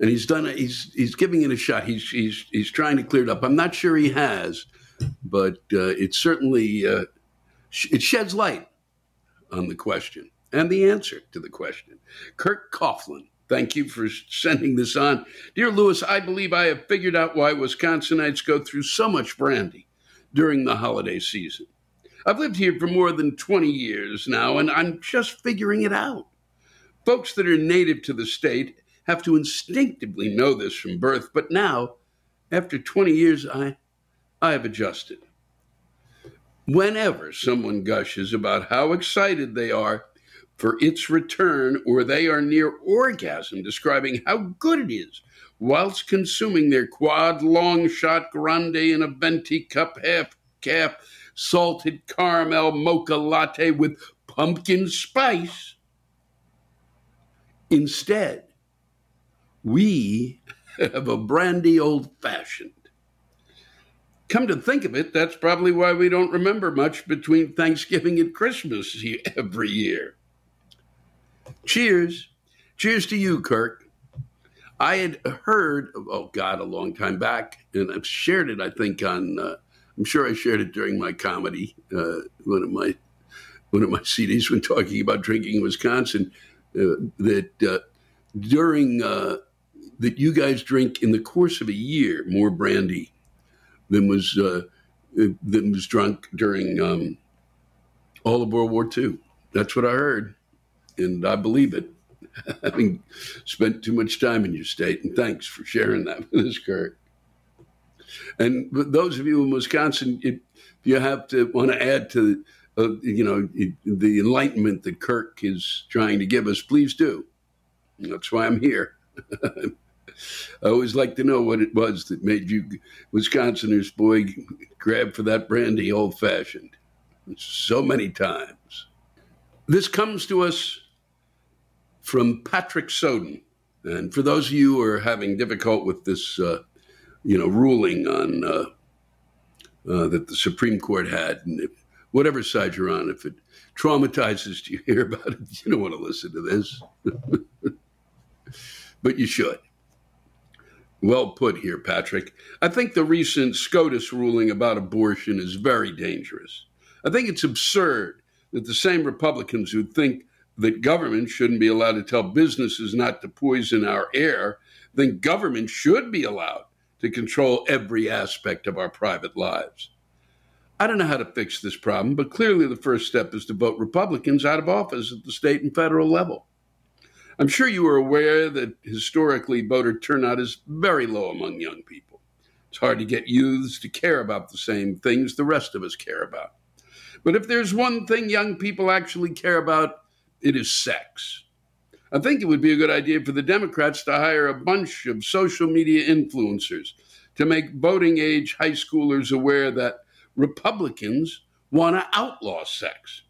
and he's done it. He's he's giving it a shot. He's he's he's trying to clear it up. I'm not sure he has, but uh, it certainly uh, sh- it sheds light on the question and the answer to the question. Kirk Coughlin, thank you for sending this on, dear Lewis. I believe I have figured out why Wisconsinites go through so much brandy during the holiday season. I've lived here for more than 20 years now, and I'm just figuring it out. Folks that are native to the state have to instinctively know this from birth, but now, after 20 years, I, I have adjusted. Whenever someone gushes about how excited they are for its return, or they are near orgasm, describing how good it is, whilst consuming their quad long shot grande in a venti cup half caf salted caramel mocha latte with pumpkin spice. Instead, we have a brandy old fashioned. Come to think of it, that's probably why we don't remember much between Thanksgiving and Christmas *laughs* every year. Cheers. Cheers to you, Kirk. I had heard, oh God, a long time back, and I've shared it, I think, on, uh, I'm sure I shared it during my comedy, uh, one of my one of my CDs when talking about drinking in Wisconsin, uh, that uh, during uh, that you guys drink in the course of a year more brandy than was uh, than was drunk during um, all of World War II. That's what I heard, and I believe it. *laughs* Having spent too much time in your state, and thanks for sharing that with us, Kurt. And those of you in Wisconsin, if you have to want to add to, uh, you know, the enlightenment that Kirk is trying to give us, please do. That's why I'm here. *laughs* I always like to know what it was that made you Wisconsiners, boy, grab for that brandy old fashioned so many times. This comes to us from Patrick Soden. And for those of you who are having difficult with this, uh, you know, ruling on uh, uh, that the Supreme Court had, and if, whatever side you're on, if it traumatizes you *laughs* hear about it, you don't want to listen to this. *laughs* but you should. Well put here, Patrick. I think the recent SCOTUS ruling about abortion is very dangerous. I think it's absurd that the same Republicans who think that government shouldn't be allowed to tell businesses not to poison our air then government should be allowed to control every aspect of our private lives. I don't know how to fix this problem, but clearly the first step is to vote Republicans out of office at the state and federal level. I'm sure you are aware that historically voter turnout is very low among young people. It's hard to get youths to care about the same things the rest of us care about. But if there's one thing young people actually care about, it is sex. I think it would be a good idea for the Democrats to hire a bunch of social media influencers to make voting age high schoolers aware that Republicans want to outlaw sex.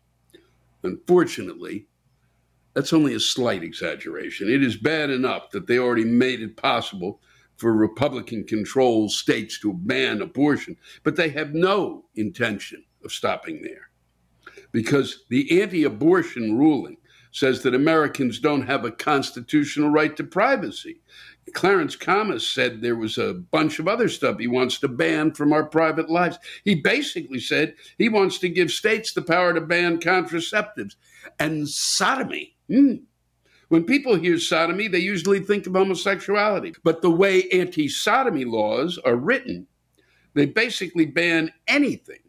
Unfortunately, that's only a slight exaggeration. It is bad enough that they already made it possible for Republican controlled states to ban abortion, but they have no intention of stopping there. Because the anti abortion ruling says that Americans don't have a constitutional right to privacy. Clarence Thomas said there was a bunch of other stuff he wants to ban from our private lives. He basically said he wants to give states the power to ban contraceptives and sodomy. Mm. When people hear sodomy, they usually think of homosexuality. But the way anti sodomy laws are written, they basically ban anything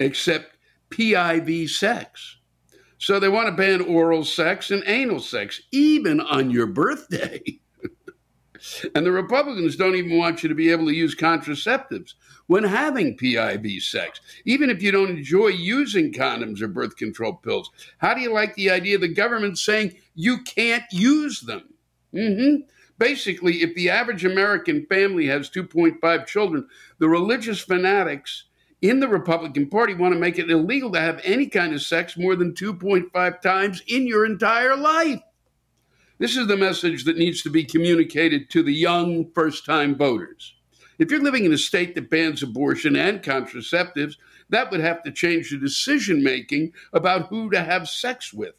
except PIV sex. So they want to ban oral sex and anal sex, even on your birthday. *laughs* and the Republicans don't even want you to be able to use contraceptives when having PIV sex, even if you don't enjoy using condoms or birth control pills. How do you like the idea of the government saying you can't use them? Mm-hmm. Basically, if the average American family has 2.5 children, the religious fanatics in the Republican Party want to make it illegal to have any kind of sex more than 2.5 times in your entire life. This is the message that needs to be communicated to the young first time voters. If you're living in a state that bans abortion and contraceptives, that would have to change the decision making about who to have sex with.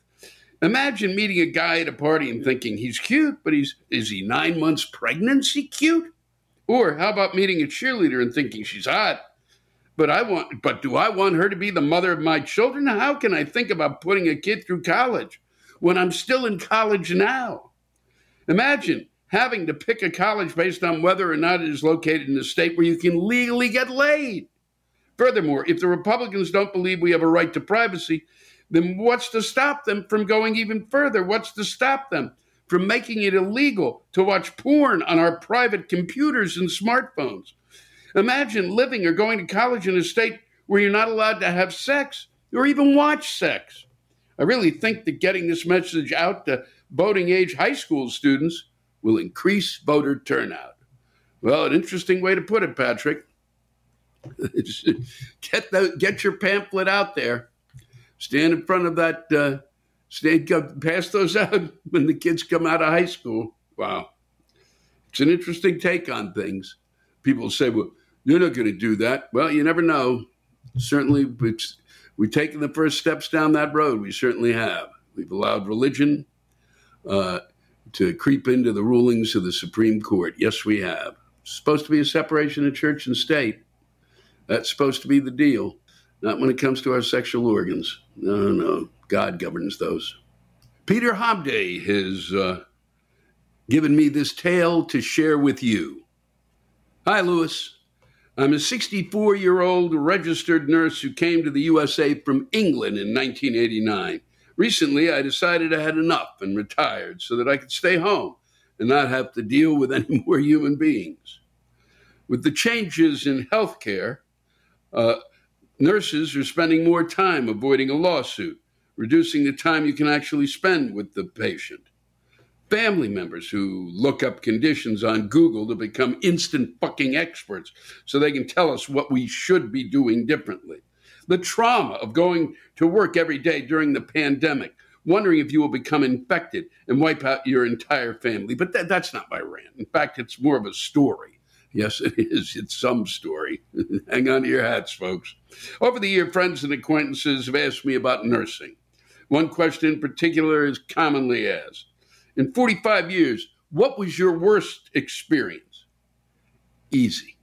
Imagine meeting a guy at a party and thinking he's cute, but he's is he nine months pregnancy cute? Or how about meeting a cheerleader and thinking she's hot, but I want but do I want her to be the mother of my children? How can I think about putting a kid through college when I'm still in college now? Imagine having to pick a college based on whether or not it is located in a state where you can legally get laid. Furthermore, if the Republicans don't believe we have a right to privacy, then what's to stop them from going even further? What's to stop them from making it illegal to watch porn on our private computers and smartphones? Imagine living or going to college in a state where you're not allowed to have sex or even watch sex. I really think that getting this message out to voting age high school students will increase voter turnout. Well, an interesting way to put it, Patrick. *laughs* get the, get your pamphlet out there. Stand in front of that. Uh, stand pass those *laughs* out when the kids come out of high school. Wow, it's an interesting take on things. People say, "Well, you're not going to do that." Well, you never know. Certainly, we've taken the first steps down that road. We certainly have. We've allowed religion uh, to creep into the rulings of the Supreme Court. Yes, we have. It's supposed to be a separation of church and state. That's supposed to be the deal. Not when it comes to our sexual organs. No, no. God governs those. Peter Hobday has uh, given me this tale to share with you. Hi, Lewis. I'm a 64 year old registered nurse who came to the USA from England in 1989. Recently, I decided I had enough and retired so that I could stay home and not have to deal with *laughs* any more human beings. With the changes in healthcare, uh, nurses are spending more time avoiding a lawsuit, reducing the time you can actually spend with the patient. Family members who look up conditions on Google to become instant fucking experts so they can tell us what we should be doing differently the trauma of going to work every day during the pandemic, wondering if you will become infected and wipe out your entire family. But that, that's not my rant. In fact, it's more of a story. Yes, it is. It's some story. *laughs* Hang on to your hats, folks. Over the year, friends and acquaintances have asked me about nursing. One question in particular is commonly asked In 45 years, what was your worst experience? Easy.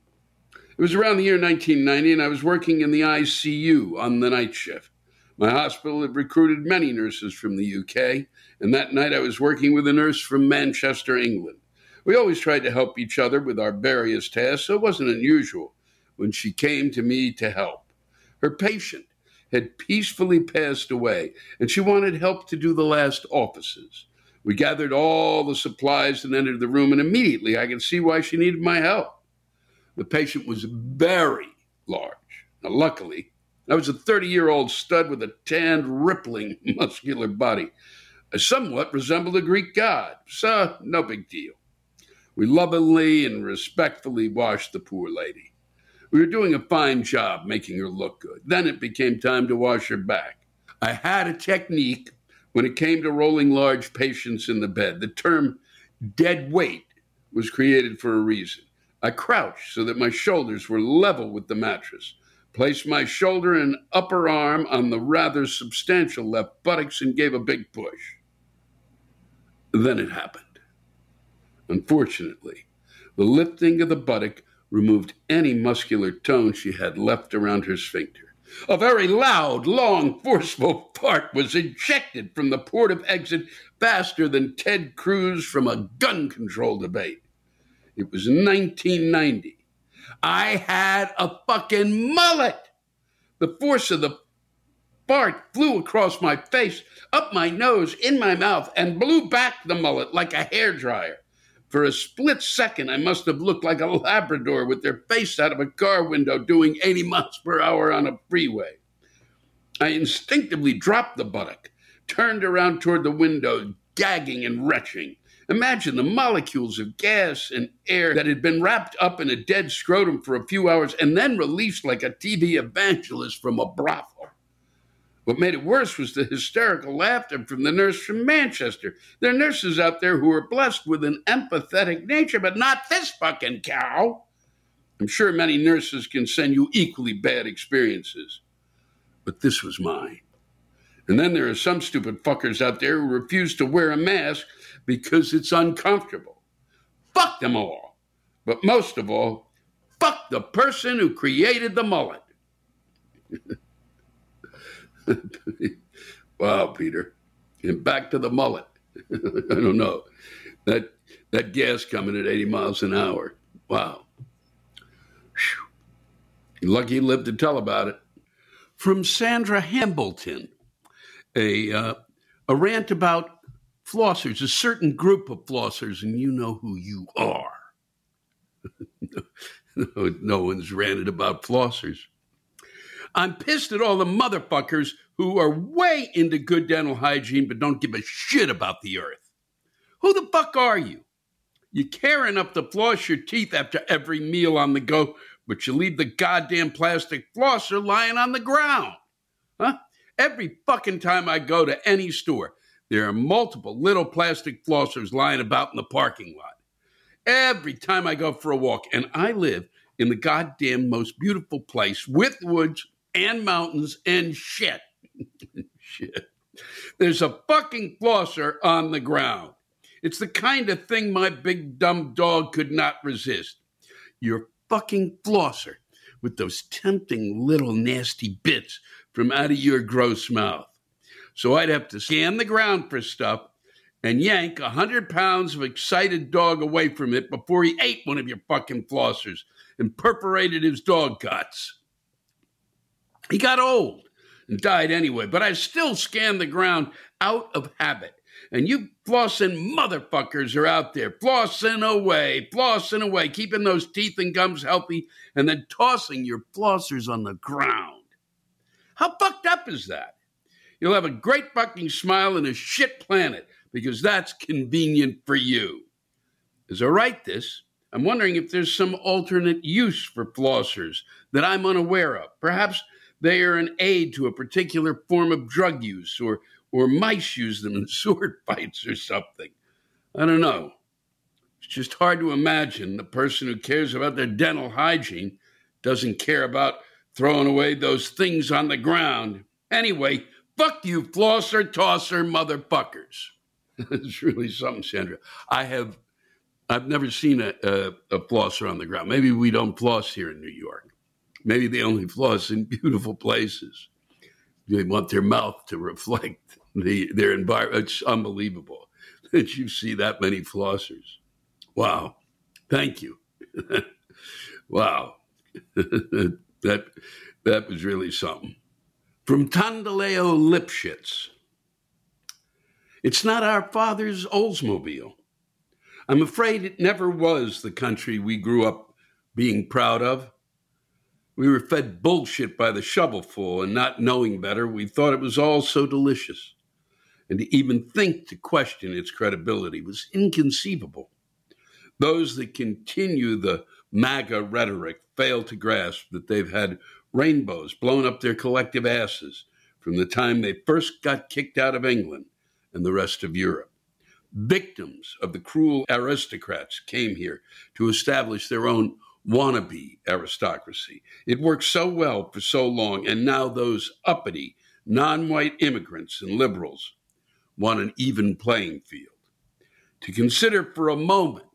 It was around the year 1990, and I was working in the ICU on the night shift. My hospital had recruited many nurses from the UK, and that night I was working with a nurse from Manchester, England. We always tried to help each other with our various tasks, so it wasn't unusual when she came to me to help. Her patient had peacefully passed away, and she wanted help to do the last offices. We gathered all the supplies and entered the room, and immediately I could see why she needed my help. The patient was very large. Now, luckily, I was a 30 year old stud with a tanned, rippling, *laughs* muscular body. I somewhat resembled a Greek god, so no big deal. We lovingly and respectfully washed the poor lady. We were doing a fine job making her look good. Then it became time to wash her back. I had a technique when it came to rolling large patients in the bed. The term dead weight was created for a reason. I crouched so that my shoulders were level with the mattress, placed my shoulder and upper arm on the rather substantial left buttocks, and gave a big push. Then it happened. Unfortunately, the lifting of the buttock removed any muscular tone she had left around her sphincter. A very loud, long, forceful fart was ejected from the port of exit faster than Ted Cruz from a gun control debate. It was 1990. I had a fucking mullet. The force of the fart flew across my face, up my nose, in my mouth, and blew back the mullet like a hair dryer. For a split second, I must have looked like a Labrador with their face out of a car window doing 80 miles per hour on a freeway. I instinctively dropped the buttock, turned around toward the window, gagging and retching. Imagine the molecules of gas and air that had been wrapped up in a dead scrotum for a few hours and then released like a TV evangelist from a brothel. What made it worse was the hysterical laughter from the nurse from Manchester. There are nurses out there who are blessed with an empathetic nature, but not this fucking cow. I'm sure many nurses can send you equally bad experiences, but this was mine. And then there are some stupid fuckers out there who refuse to wear a mask because it's uncomfortable. Fuck them all. But most of all, fuck the person who created the mullet. *laughs* *laughs* wow, Peter. And back to the mullet. *laughs* I don't know. That that gas coming at 80 miles an hour. Wow. Whew. Lucky you lived to tell about it. From Sandra Hambleton, a uh, a rant about flossers, a certain group of flossers, and you know who you are. *laughs* no, no one's ranted about flossers. I'm pissed at all the motherfuckers who are way into good dental hygiene but don't give a shit about the earth. Who the fuck are you? You care enough to floss your teeth after every meal on the go, but you leave the goddamn plastic flosser lying on the ground. Huh? Every fucking time I go to any store, there are multiple little plastic flossers lying about in the parking lot. Every time I go for a walk, and I live in the goddamn most beautiful place with woods and mountains and shit. *laughs* shit. There's a fucking flosser on the ground. It's the kind of thing my big dumb dog could not resist. Your fucking flosser with those tempting little nasty bits from out of your gross mouth. So I'd have to scan the ground for stuff and yank a hundred pounds of excited dog away from it before he ate one of your fucking flossers and perforated his dog guts. He got old and died anyway, but I still scan the ground out of habit. And you flossing motherfuckers are out there flossing away, flossing away, keeping those teeth and gums healthy, and then tossing your flossers on the ground. How fucked up is that? You'll have a great fucking smile in a shit planet because that's convenient for you. As I write this, I'm wondering if there's some alternate use for flossers that I'm unaware of. Perhaps they are an aid to a particular form of drug use, or, or mice use them in *laughs* sword fights or something. I don't know. It's just hard to imagine the person who cares about their dental hygiene doesn't care about throwing away those things on the ground. Anyway, fuck you, flosser, tosser, motherfuckers. *laughs* it's really something, Sandra. I have, I've never seen a, a, a flosser on the ground. Maybe we don't floss here in New York. Maybe they only floss in *laughs* beautiful places. They want their mouth to reflect the, their environment. It's unbelievable *laughs* that you see that many flossers. Wow. Thank you. *laughs* wow. that that was really something. From Tondaleo Lipschitz. It's not our father's Oldsmobile. I'm afraid it never was the country we grew up being proud of. We were fed bullshit by the shovelful, and not knowing better, we thought it was all so delicious. And to even think to question its credibility was inconceivable. Those that continue the MAGA rhetoric fail to grasp that they've had rainbows blown up their collective asses from the time they first got kicked out of England and the rest of Europe. Victims of the cruel aristocrats came here to establish their own wannabe aristocracy. It worked so well for so long, and now those uppity, non white immigrants and liberals want an even playing field. To consider for a moment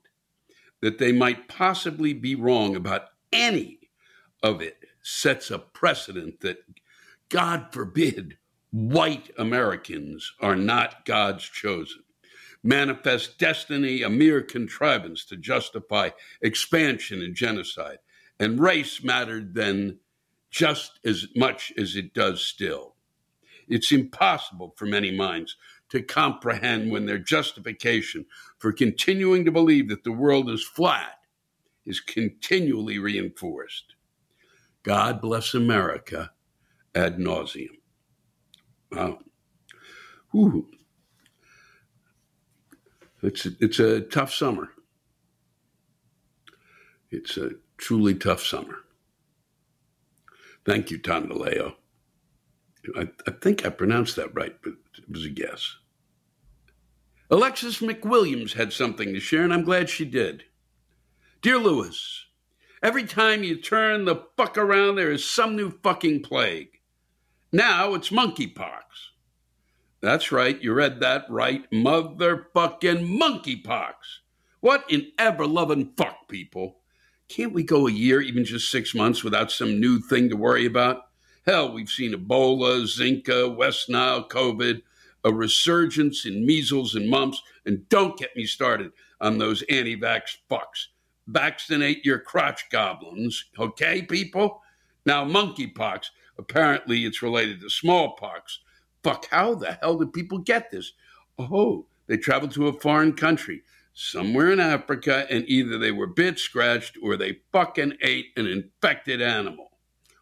that they might possibly be wrong about any of it sets a precedent that, God forbid, white Americans are not God's chosen manifest destiny, a mere contrivance to justify expansion and genocide. And race mattered then just as much as it does still. It's impossible for many minds to comprehend when their justification for continuing to believe that the world is flat is continually reinforced. God bless America ad nauseum. Wow. Ooh. It's it's a tough summer. It's a truly tough summer. Thank you, Tondaleo. I, I think I pronounced that right, but it was a guess. Alexis McWilliams had something to share, and I'm glad she did. Dear Lewis, every time you turn the fuck around, there is some new fucking plague. Now it's monkeypox. That's right, you read that right. Motherfucking monkeypox. What in ever loving fuck, people? Can't we go a year, even just six months, without some new thing to worry about? Hell, we've seen Ebola, Zika, West Nile, COVID, a resurgence in measles and mumps, and don't get me started on those anti vax fucks. Vaccinate your crotch goblins, okay, people? Now, monkeypox, apparently it's related to smallpox. Fuck, how the hell did people get this? Oh, they traveled to a foreign country somewhere in Africa, and either they were bit, scratched, or they fucking ate an infected animal.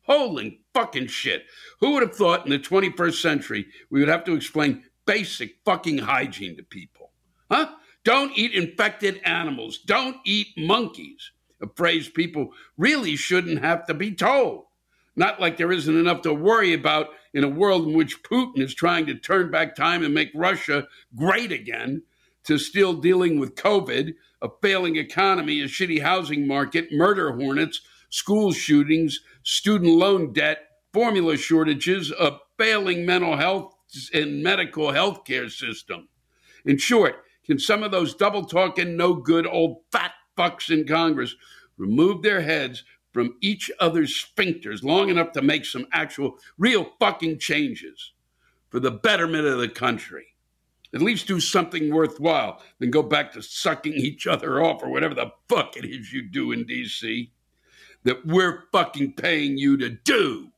Holy fucking shit. Who would have thought in the 21st century we would have to explain basic fucking hygiene to people? Huh? Don't eat infected animals. Don't eat monkeys. A phrase people really shouldn't have to be told. Not like there isn't enough to worry about in a world in which Putin is trying to turn back time and make Russia great again to still dealing with COVID, a failing economy, a shitty housing market, murder hornets, school shootings, student loan debt, formula shortages, a failing mental health and medical health care system. In short, can some of those double talking, no good old fat fucks in Congress remove their heads from each other's sphincters long enough to make some actual, real fucking changes for the betterment of the country? At least do something worthwhile, then go back to sucking each other off or whatever the fuck it is you do in DC that we're fucking paying you to do.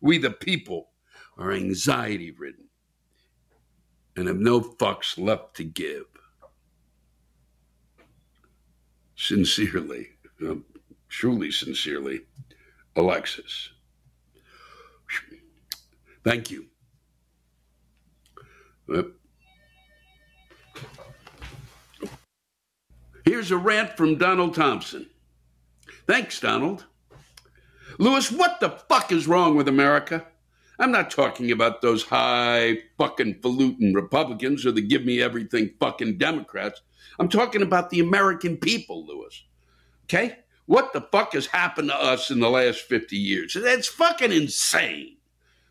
We, the people, are anxiety ridden and have no fucks left to give. Sincerely, truly sincerely, Alexis. Thank you. Uh, here's a rant from Donald Thompson. Thanks, Donald. Lewis, what the fuck is wrong with America? I'm not talking about those high fucking falutin Republicans or the give me everything fucking Democrats. I'm talking about the American people, Lewis. Okay? What the fuck has happened to us in the last 50 years? That's fucking insane.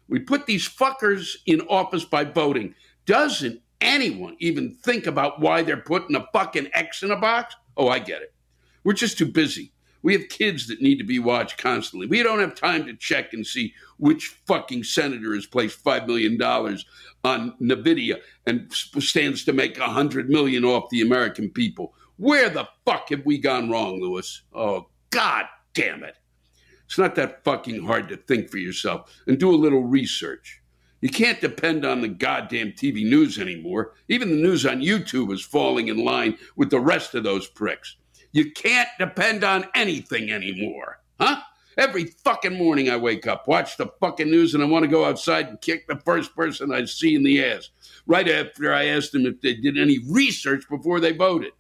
We put these fuckers in office by voting. Doesn't anyone even think about why they're putting a fucking X in a box? Oh, I get it. We're just too busy. We have kids that need to be watched constantly. We don't have time to check and see which fucking senator has placed $5 million on NVIDIA and stands to make 100 million off the American people. Where the fuck have we gone wrong, Lewis? Oh, God damn it. It's not that fucking hard to think for yourself and do a little research. You can't depend on the goddamn TV news anymore. Even the news on YouTube is falling in line with the rest of those pricks. You can't depend on anything anymore. Huh? Every fucking morning I wake up, watch the fucking news, and I want to go outside and kick the first person I see in the ass. Right after I asked them if they did any research before they voted.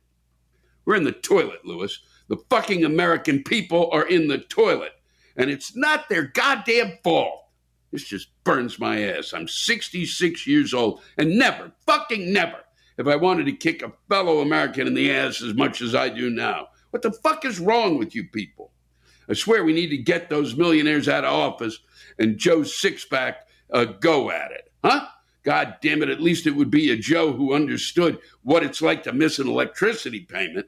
We're in the toilet, Lewis. The fucking American people are in the toilet. And it's not their goddamn fault. This just burns my ass. I'm 66 years old and never, fucking never, if I wanted to kick a fellow American in the ass as much as I do now. What the fuck is wrong with you people? I swear we need to get those millionaires out of office and Joe Sixpack uh, go at it. Huh? God damn it, at least it would be a Joe who understood what it's like to miss an electricity payment.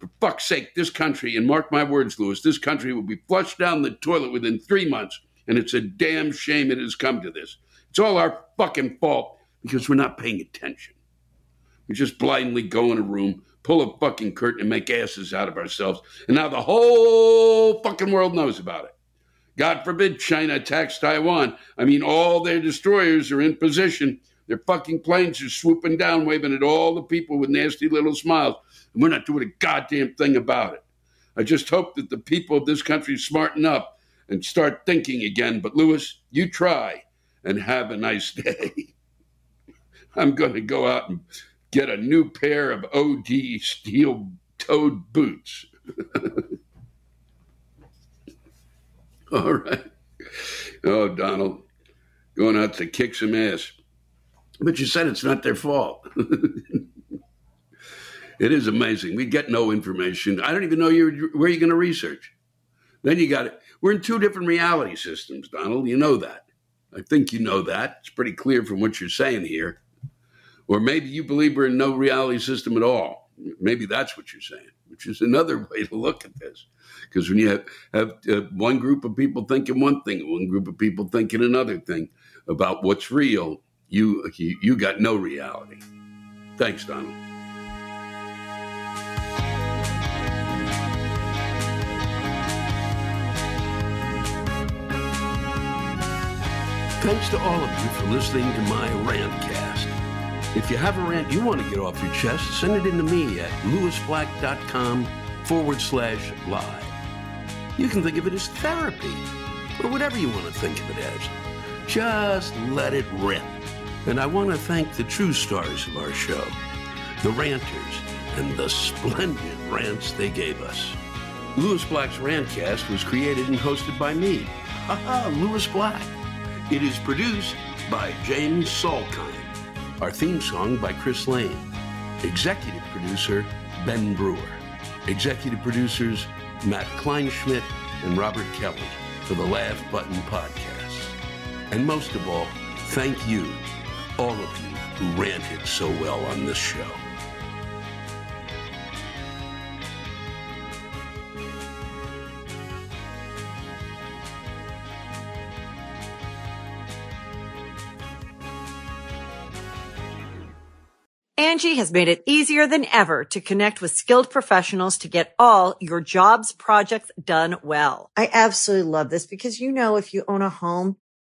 For fuck's sake, this country, and mark my words, Lewis, this country will be flushed down the toilet within three months and it's a damn shame it has come to this. It's all our fucking fault because we're not paying attention. We just blindly go in a room, pull a fucking curtain, and make asses out of ourselves. And now the whole fucking world knows about it. God forbid China attacks Taiwan. I mean, all their destroyers are in position. Their fucking planes are swooping down, waving at all the people with nasty little smiles. And we're not doing a goddamn thing about it. I just hope that the people of this country smarten up and start thinking again. But Lewis, you try and have a nice *laughs* day. I'm going to go out and get a new pair of OD steel toed boots. *laughs* All right. Oh, Donald, going out to kick some ass. But you said it's not their fault. *laughs* it is amazing. We get no information. I don't even know you where you're going to research. Then you got it. We're in two different reality systems, Donald. You know that. I think you know that. It's pretty clear from what you're saying here. Or maybe you believe we're in no reality system at all. Maybe that's what you're saying, which is another *laughs* way to look at this. Because when you have, have uh, one group of people thinking one thing, one group of people thinking another thing about what's real, you, you got no reality. Thanks, Donald. Thanks to all of you for listening to my rantcast. If you have a rant you want to get off your chest, send it in to me at lewisblack.com forward slash live. You can think of it as therapy, or whatever you want to think of it as. Just let it rip. And I want to thank the true stars of our show, the ranters, and the splendid rants they gave us. Lewis Black's Rantcast was created and hosted by me, haha, Lewis Black. It is produced by James Salkind. Our theme song by Chris Lane. Executive producer Ben Brewer. Executive producers Matt Kleinschmidt and Robert Kelly for the Laugh Button Podcast. And most of all, thank you, all of you who ranted so well on this show. Angi has made it easier than ever to connect with skilled professionals to get all your jobs projects done well. I absolutely love this because, you know, if you own a home,